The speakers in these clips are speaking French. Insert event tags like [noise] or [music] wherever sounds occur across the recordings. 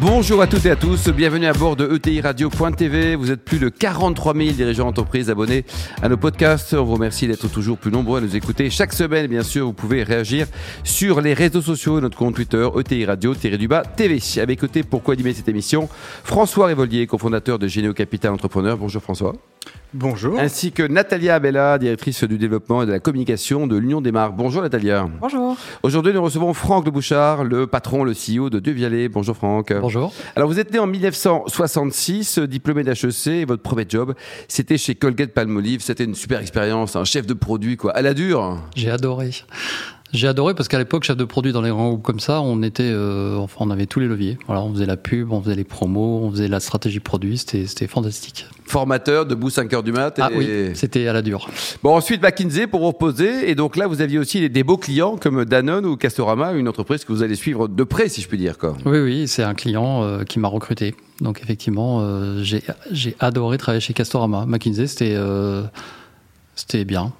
Bonjour à toutes et à tous, bienvenue à bord de ETI Radio.tv. Vous êtes plus de 43 000 dirigeants d'entreprise abonnés à nos podcasts. On vous remercie d'être toujours plus nombreux à nous écouter. Chaque semaine, bien sûr, vous pouvez réagir sur les réseaux sociaux, notre compte Twitter, ETI Radio-du-bas TV. À mes côtés, pour co-animer cette émission, François Révollier, cofondateur de Généo Capital Entrepreneur. Bonjour François. Bonjour. Ainsi que Natalia Abella, directrice du développement et de la communication de l'Union des marques. Bonjour Natalia. Bonjour. Aujourd'hui, nous recevons Franck Le Bouchard, le patron, le CEO de Devialet. Bonjour Franck. Bonjour. Alors, vous êtes né en 1966, diplômé d'HEC, et votre premier job, c'était chez Colgate Palmolive. C'était une super expérience, un chef de produit, quoi, à la dure. J'ai adoré. J'ai adoré parce qu'à l'époque, chef de produit dans les grands groupes comme ça, on était, euh, enfin, on avait tous les leviers. Voilà, on faisait la pub, on faisait les promos, on faisait la stratégie produit. C'était, fantastique. Formateur, debout 5 heures du mat. Et... Ah oui, c'était à la dure. Bon, ensuite McKinsey pour vous reposer. Et donc là, vous aviez aussi des beaux clients comme Danone ou Castorama, une entreprise que vous allez suivre de près, si je puis dire. Quoi. Oui, oui, c'est un client euh, qui m'a recruté. Donc effectivement, euh, j'ai, j'ai adoré travailler chez Castorama. McKinsey, c'était, euh, c'était bien.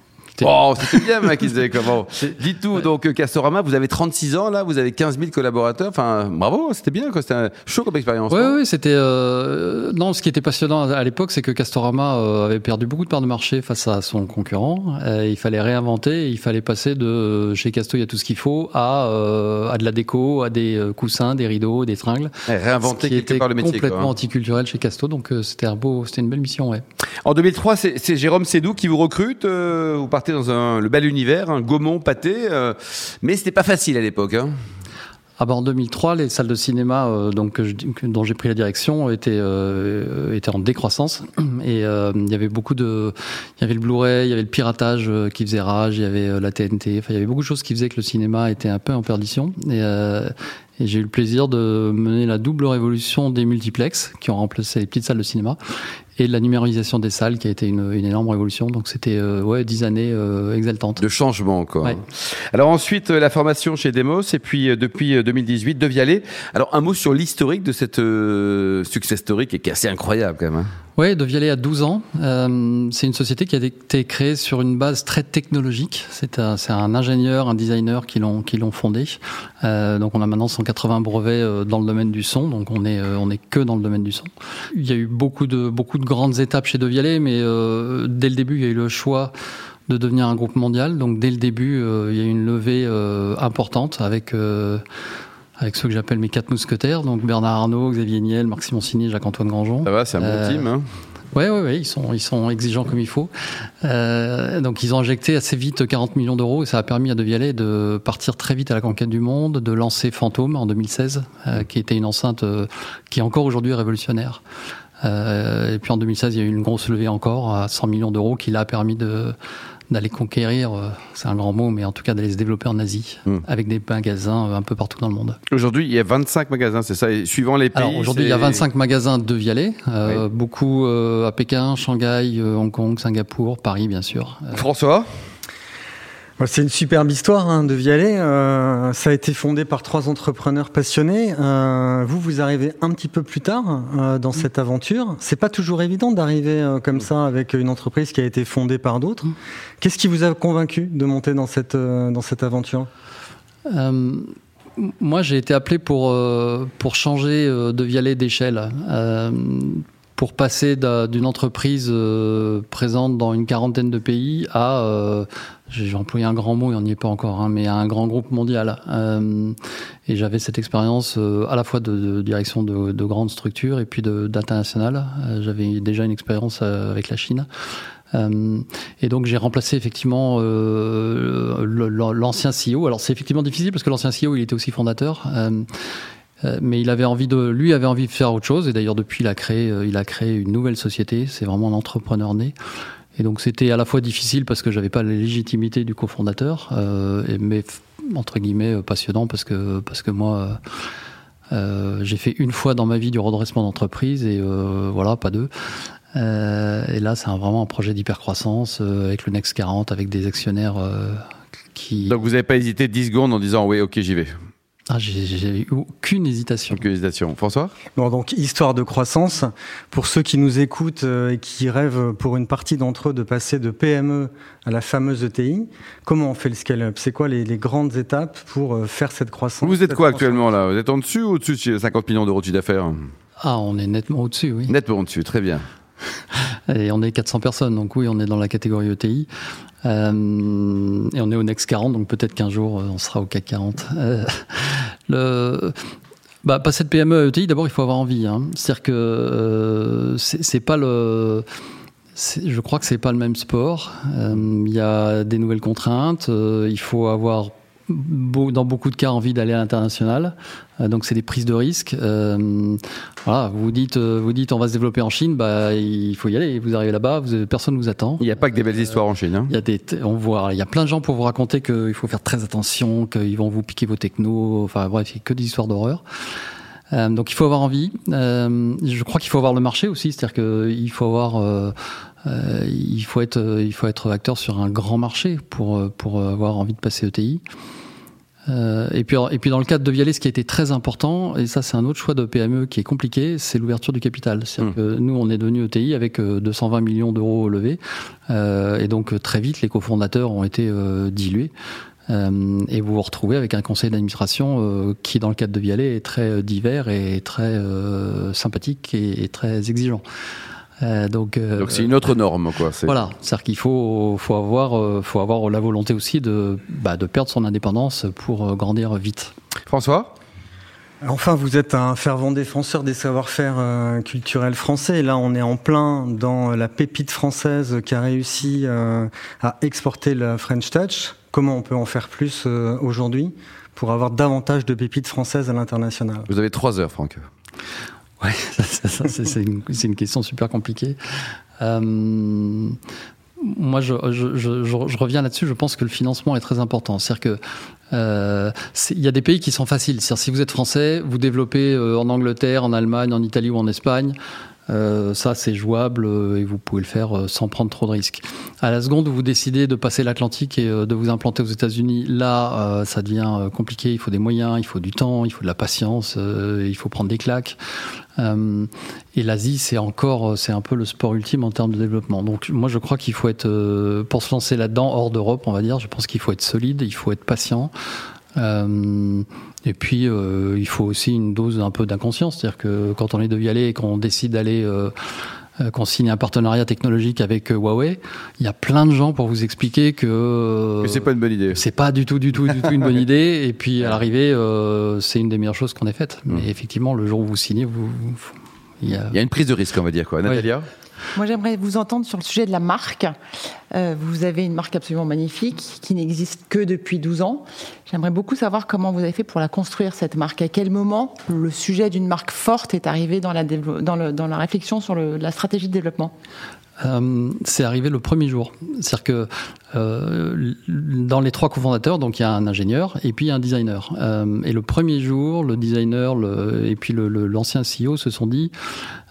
Oh, c'était bien, McKinsey, comment [laughs] Dites tout. Donc, Castorama, vous avez 36 ans, là, vous avez 15 000 collaborateurs. Enfin, bravo, c'était bien, quoi. C'était un chaud comme expérience. Oui, oui, c'était. Euh... Non, ce qui était passionnant à l'époque, c'est que Castorama euh, avait perdu beaucoup de parts de marché face à son concurrent. Euh, il fallait réinventer, il fallait passer de chez Casto, il y a tout ce qu'il faut, à, euh, à de la déco, à des coussins, des rideaux, des tringles. Et réinventer quelque part le métier. complètement quoi, hein. anticulturel chez Casto, donc c'était un beau, c'était une belle mission, ouais. En 2003, c'est Jérôme Sédou qui vous recrute. vous partez dans le bel univers, un Gaumont pâté, euh, mais c'était pas facile à l'époque. Hein. Ah bah en 2003, les salles de cinéma euh, donc, dont j'ai pris la direction étaient, euh, étaient en décroissance. [clears throat] Et il y avait beaucoup de. Il y avait le Blu-ray, il y avait le piratage qui faisait rage, il y avait la TNT. Il y avait beaucoup de choses qui faisaient que le cinéma était un peu en perdition. Et, j'ai eu le plaisir de mener la double révolution des multiplex qui ont remplacé les petites salles de cinéma et de la numérisation des salles qui a été une, une énorme révolution. Donc c'était euh, ouais dix années euh, exaltantes. De changement encore. Ouais. Alors ensuite la formation chez Demos et puis euh, depuis 2018 de Vialet. Alors un mot sur l'historique de cette euh, success story qui est assez incroyable quand même. Hein. Oui, De Vialet a 12 ans. Euh, c'est une société qui a été créée sur une base très technologique. C'est un, un, ingénieur, un designer qui l'ont qui l'ont fondé. Euh, donc on a maintenant 180 brevets dans le domaine du son. Donc on est on est que dans le domaine du son. Il y a eu beaucoup de beaucoup de grandes étapes chez De Vialet, mais euh, dès le début il y a eu le choix de devenir un groupe mondial. Donc dès le début euh, il y a eu une levée euh, importante avec avec ceux que j'appelle mes quatre mousquetaires, donc Bernard Arnault, Xavier Niel, Marc Simoncini, Jacques-Antoine Grandjean. Ça va, c'est un bon team. Hein? oui, ouais, ouais, ils sont, ils sont exigeants comme il faut. Euh, donc ils ont injecté assez vite 40 millions d'euros et ça a permis à De Vialet de partir très vite à la conquête du monde, de lancer Fantôme en 2016, euh, qui était une enceinte euh, qui est encore aujourd'hui révolutionnaire. Euh, et puis en 2016, il y a eu une grosse levée encore à 100 millions d'euros qui l'a permis de d'aller conquérir, euh, c'est un grand mot, mais en tout cas d'aller se développer en Asie, mmh. avec des magasins un peu partout dans le monde. Aujourd'hui, il y a 25 magasins, c'est ça, et suivant les pays. Alors aujourd'hui, il y a 25 magasins de Vialet, euh, oui. beaucoup euh, à Pékin, Shanghai, Hong Kong, Singapour, Paris, bien sûr. François? C'est une superbe histoire hein, de Vialet. Euh, ça a été fondé par trois entrepreneurs passionnés. Euh, vous, vous arrivez un petit peu plus tard euh, dans cette aventure. C'est pas toujours évident d'arriver comme ça avec une entreprise qui a été fondée par d'autres. Qu'est-ce qui vous a convaincu de monter dans cette dans cette aventure? Moi, j'ai été appelé pour pour changer de Vialet d'échelle pour passer d'une entreprise euh, présente dans une quarantaine de pays à, euh, j'ai employé un grand mot, il n'y est pas encore, hein, mais à un grand groupe mondial. Euh, et j'avais cette expérience à la fois de, direction de, de, grandes structures et puis d'international. J'avais déjà une expérience avec la Chine. et donc j'ai remplacé effectivement l'ancien CEO. Alors c'est effectivement difficile parce que l'ancien CEO il était aussi fondateur mais il avait envie de, lui avait envie de faire autre chose. Et d'ailleurs, depuis, il a créé, il a créé une nouvelle société. C'est vraiment un entrepreneur né. Et donc, c'était à la fois difficile parce que j'avais pas la légitimité du cofondateur, euh, mais entre guillemets passionnant parce que parce que moi. Euh, j'ai fait une fois dans ma vie du redressement d'entreprise et euh, voilà, pas deux. Euh, et là, c'est vraiment un projet d'hypercroissance euh, avec le Next 40, avec des actionnaires qui. Donc vous n'avez pas hésité 10 secondes en disant oui, ok, j'y vais. Ah, J'ai eu aucune hésitation. Aucune hésitation. François? Bon, donc histoire de croissance. Pour ceux qui nous écoutent euh, et qui rêvent pour une partie d'entre eux de passer de PME à la fameuse ETI, comment on fait le scale-up? C'est quoi les, grandes étapes pour euh, faire cette croissance? Vous êtes quoi actuellement là? Vous êtes en dessus ou au-dessus de 50 millions d'euros de chiffre d'affaires? Ah, on est nettement au-dessus, oui. Nettement au-dessus, très bien. [laughs] Et on est 400 personnes, donc oui, on est dans la catégorie ETI. Euh, et on est au Next 40, donc peut-être qu'un jour euh, on sera au CAC 40. Euh, bah, passer de PME à ETI, d'abord il faut avoir envie. Hein. C'est-à-dire que euh, c'est pas le. Je crois que c'est pas le même sport. Il y a des nouvelles contraintes. il faut avoir dans beaucoup de cas envie d'aller à l'international. Euh, donc c'est des prises de risques. Euh, voilà, vous dites, euh, vous dites, on va se développer en Chine, bah il faut y aller. Vous arrivez là-bas, personne ne vous attend. Il n'y a pas que des belles histoires en Chine. Hein. Il y a des, on voit, il y a plein de gens pour vous raconter qu'il faut faire très attention, qu'ils vont vous piquer vos technos. Enfin bref, il n'y a que des histoires d'horreur. Donc il faut avoir envie. je crois qu'il faut avoir le marché aussi, c'est-à-dire qu'il faut avoir, il faut être, il faut être acteur sur un grand marché pour pour avoir envie de passer ETI. Euh, et, puis, et puis dans le cadre de Vialet, ce qui a été très important, et ça c'est un autre choix de PME qui est compliqué, c'est l'ouverture du capital. C'est-à-dire mmh. que nous, on est devenu ETI avec 220 euh, millions d'euros levés, euh, et donc très vite, les cofondateurs ont été dilués. Et vous vous retrouvez avec un conseil d'administration qui, dans le cadre de Vialet, est très divers et très sympathique et très exigeant. Euh, donc, euh, donc c'est une autre norme, quoi. Voilà, c'est-à-dire qu'il faut, faut avoir, euh, faut avoir la volonté aussi de, bah, de perdre son indépendance pour grandir vite. François? Enfin, vous êtes un fervent défenseur des savoir-faire culturels français. Là, on est en plein dans la pépite française qui a réussi à exporter la French Touch. Comment on peut en faire plus aujourd'hui pour avoir davantage de pépites françaises à l'international Vous avez trois heures, Franck. Ouais, [laughs] c'est une, une, question super compliquée. Euh, moi, je, je, je, je reviens là-dessus. Je pense que le financement est très important. C'est-à-dire que euh, il y a des pays qui sont faciles. C'est-à-dire si vous êtes français, vous développez euh, en Angleterre, en Allemagne, en Italie ou en Espagne. Euh, ça, c'est jouable euh, et vous pouvez le faire euh, sans prendre trop de risques. À la seconde où vous décidez de passer l'Atlantique et de vous implanter aux États-Unis, là, ça devient compliqué. Il faut des moyens, il faut du temps, il faut de la patience, il faut prendre des claques. et l'Asie, c'est encore, c'est un peu le sport ultime en termes de développement. Donc, moi, je crois qu'il faut être, pour se lancer là-dedans, hors d'Europe, on va dire, je pense qu'il faut être solide, il faut être patient. Euh, et puis, euh, il faut aussi une dose un peu d'inconscience. C'est-à-dire que quand on est de y aller et qu'on décide d'aller euh, qu'on signe un partenariat technologique avec Huawei, il y a plein de gens pour vous expliquer que c'est pas une bonne idée. C'est pas du tout, du tout, du tout une bonne [laughs] idée. Et puis à l'arrivée, c'est une des meilleures choses qu'on ait faites. Mais mmh. effectivement, le jour où vous signez, vous, il y, a... il y a une prise de risque, on va dire quoi. Natalia. Moi, j'aimerais vous entendre sur le sujet de la marque. Euh, vous avez une marque absolument magnifique qui n'existe que depuis 12 ans. J'aimerais beaucoup savoir comment vous avez fait pour la construire, cette marque. À quel moment le sujet d'une marque forte est arrivé dans la, dans le, dans la réflexion sur le, la stratégie de développement? Euh, c'est arrivé le premier jour. C'est-à-dire que euh, dans les trois cofondateurs, donc il y a un ingénieur et puis un designer. Euh, et le premier jour, le designer le, et puis l'ancien le, CEO se sont dit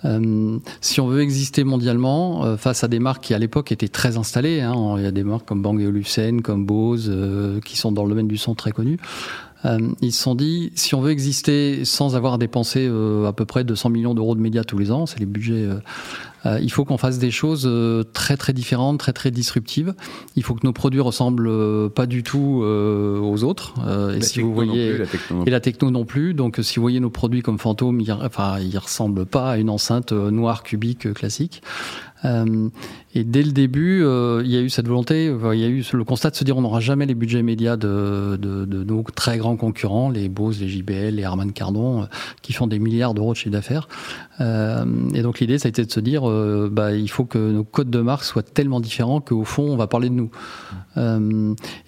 euh, si on veut exister mondialement face à des marques qui à l'époque étaient très installées, hein, il y a des marques comme Bang Olufsen, comme Bose, qui sont dans le domaine du son très connus. ils se sont dit, si on veut exister sans avoir à dépenser à peu près 200 millions d'euros de médias tous les ans, c'est les budgets euh, il faut qu'on fasse des choses euh, très très différentes, très très disruptives. Il faut que nos produits ressemblent euh, pas du tout aux autres. et si vous voyez et la techno non plus. Donc si vous voyez nos produits comme Fantôme, ils, enfin ils ressemblent pas à une enceinte noire cubique classique. Euh, et dès le début, euh, il y a eu cette volonté, il y a eu le constat de se dire on n'aura jamais les budgets médias de, nos très grands concurrents, les Bose, les JBL, les Harman Kardon, euh, qui font des milliards d'euros de chiffre d'affaires. et donc l'idée, ça a été de se dire, bah, il faut que nos codes de marque soient tellement différents qu'au fond, on va parler de nous.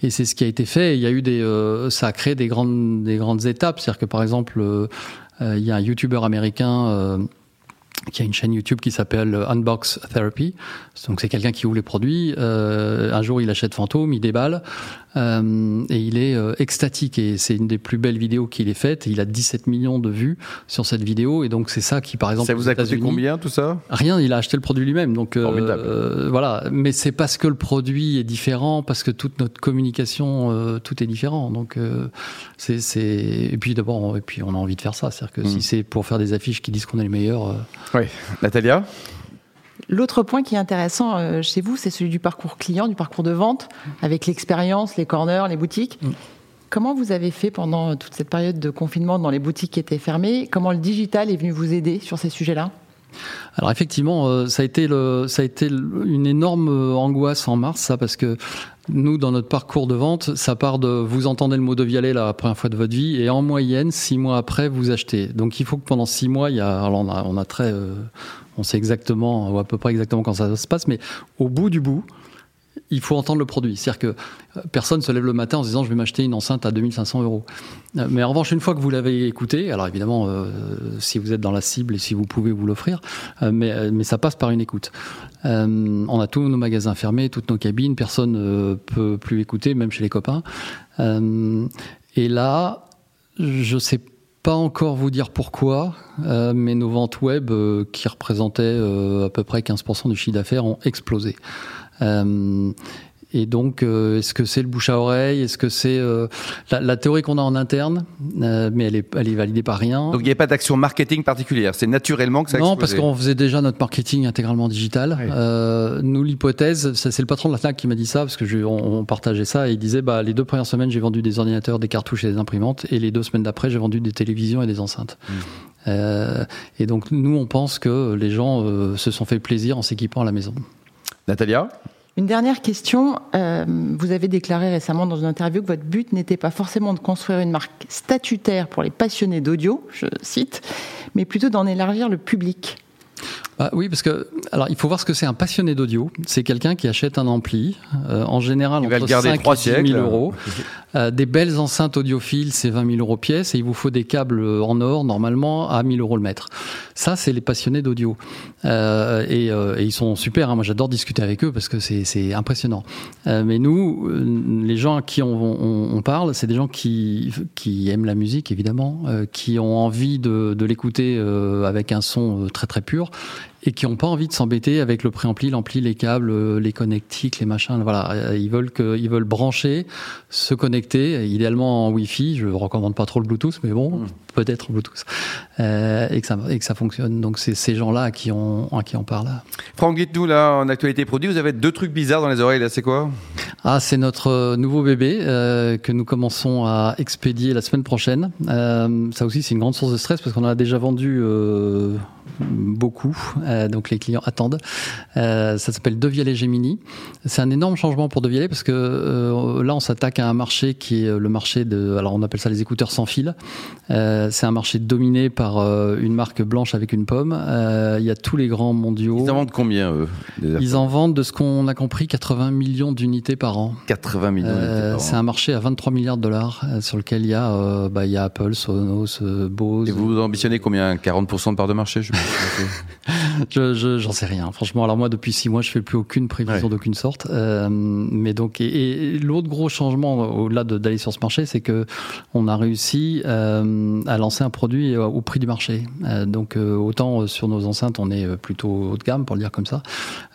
et c'est ce qui a été fait. Il y a eu des, ça a créé des grandes, des grandes étapes. C'est-à-dire que par exemple, il y a un YouTuber américain qui a une chaîne YouTube qui s'appelle Unbox Therapy. Donc c'est quelqu'un qui ouvre les produits. Euh, un jour, il achète Fantôme, il déballe euh, et il est euh, extatique. Et c'est une des plus belles vidéos qu'il ait faites. Il a 17 millions de vues sur cette vidéo. Et donc c'est ça qui, par exemple, ça vous a coûté combien tout ça? Rien. Il a acheté le produit lui-même. Donc euh, voilà. Mais c'est parce que le produit est différent, parce que toute notre communication, euh, tout est différent. Donc c'est et puis d'abord, et puis on a envie de faire ça. C'est-à-dire que si mm. c'est pour faire des affiches qui disent qu'on est les meilleurs. Oui. Natalia L'autre point qui est intéressant euh, chez vous, c'est celui du parcours client, du parcours de vente, avec l'expérience, les corners, les boutiques. Mm. Comment vous avez fait pendant toute cette période de confinement dans les boutiques qui étaient fermées? Comment le digital est venu vous aider sur ces sujets-là? Alors effectivement, euh, ça a été ça a été une énorme euh, angoisse en mars, ça, parce que nous, dans notre parcours de vente, ça part de vous entendez le mot de Vialet la première fois de votre vie, et en moyenne, six mois après, vous achetez. Donc il faut que pendant six mois, il y a, alors on a, très, on sait exactement, ou à peu près exactement quand ça se passe, mais au bout du bout, il faut entendre le produit. C'est-à-dire que euh, personne se lève le matin en se disant je vais m'acheter une enceinte à 2500 euros. Euh, mais en revanche, une fois que vous l'avez écouté, alors évidemment, euh, si vous êtes dans la cible et si vous pouvez vous l'offrir, mais, ça passe par une écoute. on a tous nos magasins fermés, toutes nos cabines, personne ne peut plus écouter, même chez les copains. et là, je sais pas encore vous dire pourquoi, mais nos ventes web, qui représentaient à peu près 15% du chiffre d'affaires, ont explosé. Et donc, euh, est-ce que c'est le bouche à oreille? Est-ce que c'est euh, la, la, théorie qu'on a en interne euh, Mais elle est, elle est validée par rien. Donc, il n'y a pas d'action marketing particulière. C'est naturellement que ça. Non, parce qu'on faisait déjà notre marketing intégralement digital. nous, l'hypothèse, c'est le patron de la Fnac qui m'a dit ça parce que je, on, partageait ça et il disait bah les deux premières semaines j'ai vendu des ordinateurs, des cartouches et des imprimantes et les deux semaines d'après j'ai vendu des télévisions et des enceintes. Mmh. et donc nous, on pense que les gens se sont fait plaisir en s'équipant à la maison. Natalia? Une dernière question. Euh, vous avez déclaré récemment dans une interview que votre but n'était pas forcément de construire une marque statutaire pour les passionnés d'audio, je cite, mais plutôt d'en élargir le public. Ah oui, parce que alors il faut voir ce que c'est un passionné d'audio. C'est quelqu'un qui achète un ampli, euh, en général entre 5 et 10 000 euros. [laughs] Euh, des belles enceintes audiophiles, c'est 20 000 euros pièce, et il vous faut des câbles en or normalement à 1000 euros le mètre. Ça, c'est les passionnés d'audio, euh, et, et, ils sont super. Hein. Moi, j'adore discuter avec eux parce que c'est impressionnant. mais nous, les gens à qui on, on, on parle, c'est des gens qui qui aiment la musique évidemment, qui ont envie de, de l'écouter avec un son très très pur et qui n'ont pas envie de s'embêter avec le préampli, l'ampli, les câbles, euh, les connectiques, les machins. Voilà, euh, ils veulent que, ils veulent brancher, se connecter, idéalement en Wi-Fi. Je recommande pas trop le Bluetooth, mais bon, hmm. peut-être Bluetooth, euh, et que ça et que ça fonctionne. Donc c'est ces gens-là à qui on à qui on parle. Franck, dites-nous là en actualité produit, vous avez deux trucs bizarres dans les oreilles. Là, c'est quoi? Ah, c'est notre nouveau bébé euh, que nous commençons à expédier la semaine prochaine. Euh, ça aussi, c'est une grande source de stress parce qu'on a déjà vendu. Euh, beaucoup, euh, donc les clients attendent. Euh, ça s'appelle Devialet Gemini. C'est un énorme changement pour Devialet parce que euh, là on s'attaque à un marché qui est le marché de, alors on appelle ça les écouteurs sans fil. c'est un marché dominé par une marque blanche avec une pomme. Il y a tous les grands mondiaux. Ils en vendent combien eux Ils en vendent de ce qu'on a compris 80 millions d'unités par an. 80 millions d'unités par an. C'est un marché à 23 milliards de dollars sur lequel il y a, bah, il y a Apple, Sonos, Bose. Et vous ambitionnez combien? 40% de part de marché je [laughs] [laughs] je, j'en sais rien. Franchement, alors moi, depuis six mois, je fais plus aucune prévision d'aucune sorte. Euh, mais donc, et, l'autre gros changement au-delà d'aller sur ce marché, c'est que on a réussi euh, à lancer un produit au prix du marché. Euh, donc, autant sur nos enceintes, on est plutôt haut de gamme, pour le dire comme ça.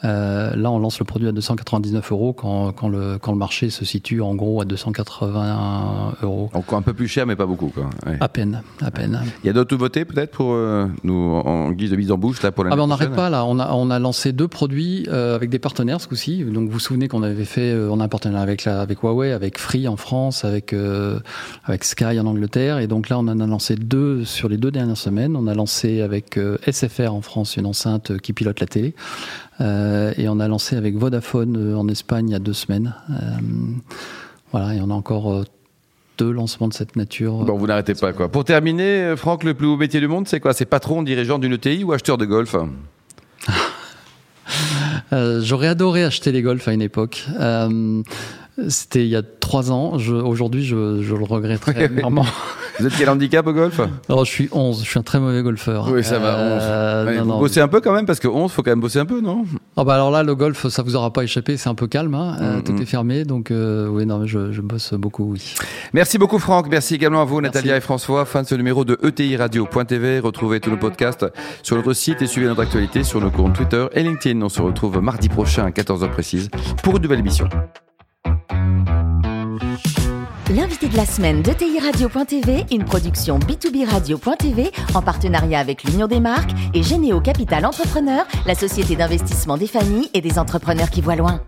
là, on lance le produit à 299 euros quand, quand, le, quand le marché se situe en gros à 280 euros. Encore un peu plus cher, mais pas beaucoup. Quoi. À peine, à peine. Il y a d'autres nouveautés peut-être pour nous en guise de mise en bouche là pour ah ben on n'arrête pas là. On a on a lancé deux produits euh, avec des partenaires ce coup-ci. Donc vous vous souvenez qu'on avait fait, euh, on a un partenariat avec la, avec Huawei, avec Free en France, avec euh, avec Sky en Angleterre. Et donc là on en a lancé deux sur les deux dernières semaines. On a lancé avec SFR en France une enceinte qui pilote la télé. et on a lancé avec Vodafone en Espagne il y a deux semaines. voilà, et on a encore deux lancements de cette nature. Bon, vous n'arrêtez pas, quoi. Pour terminer, euh, Franck, le plus haut métier du monde, c'est quoi? C'est patron, dirigeant d'une ETI ou acheteur de golf? [laughs] Euh, J'aurais adoré acheter les golfs à une époque. Euh, c'était il y a trois ans. Aujourd'hui, je, je, le regretterais [laughs] vraiment. Vous êtes quel handicap au golf? Alors, je suis 11, je suis un très mauvais golfeur. Oui, ça va, 11. Euh, Ouais, non, vous non. bossez un peu quand même, parce que 11, faut quand même bosser un peu, non? Ah bah alors là, le golf, ça vous aura pas échappé, c'est un peu calme, hein. Euh, Mm, tout est fermé, donc euh, oui, non, mais je, je bosse beaucoup, oui. Merci beaucoup Franck, merci également à vous Merci. Natalia et François. Fin de ce numéro de ETI Radio.tv. Retrouvez tous nos podcasts sur notre site et suivez notre actualité sur nos comptes Twitter et LinkedIn. On se retrouve mardi prochain à 14h précise pour une nouvelle émission. L'invité de la semaine de TI Radio.tv, une production B2B Radio.tv en partenariat avec l'Union des marques et Généo Capital Entrepreneur, la société d'investissement des familles et des entrepreneurs qui voient loin.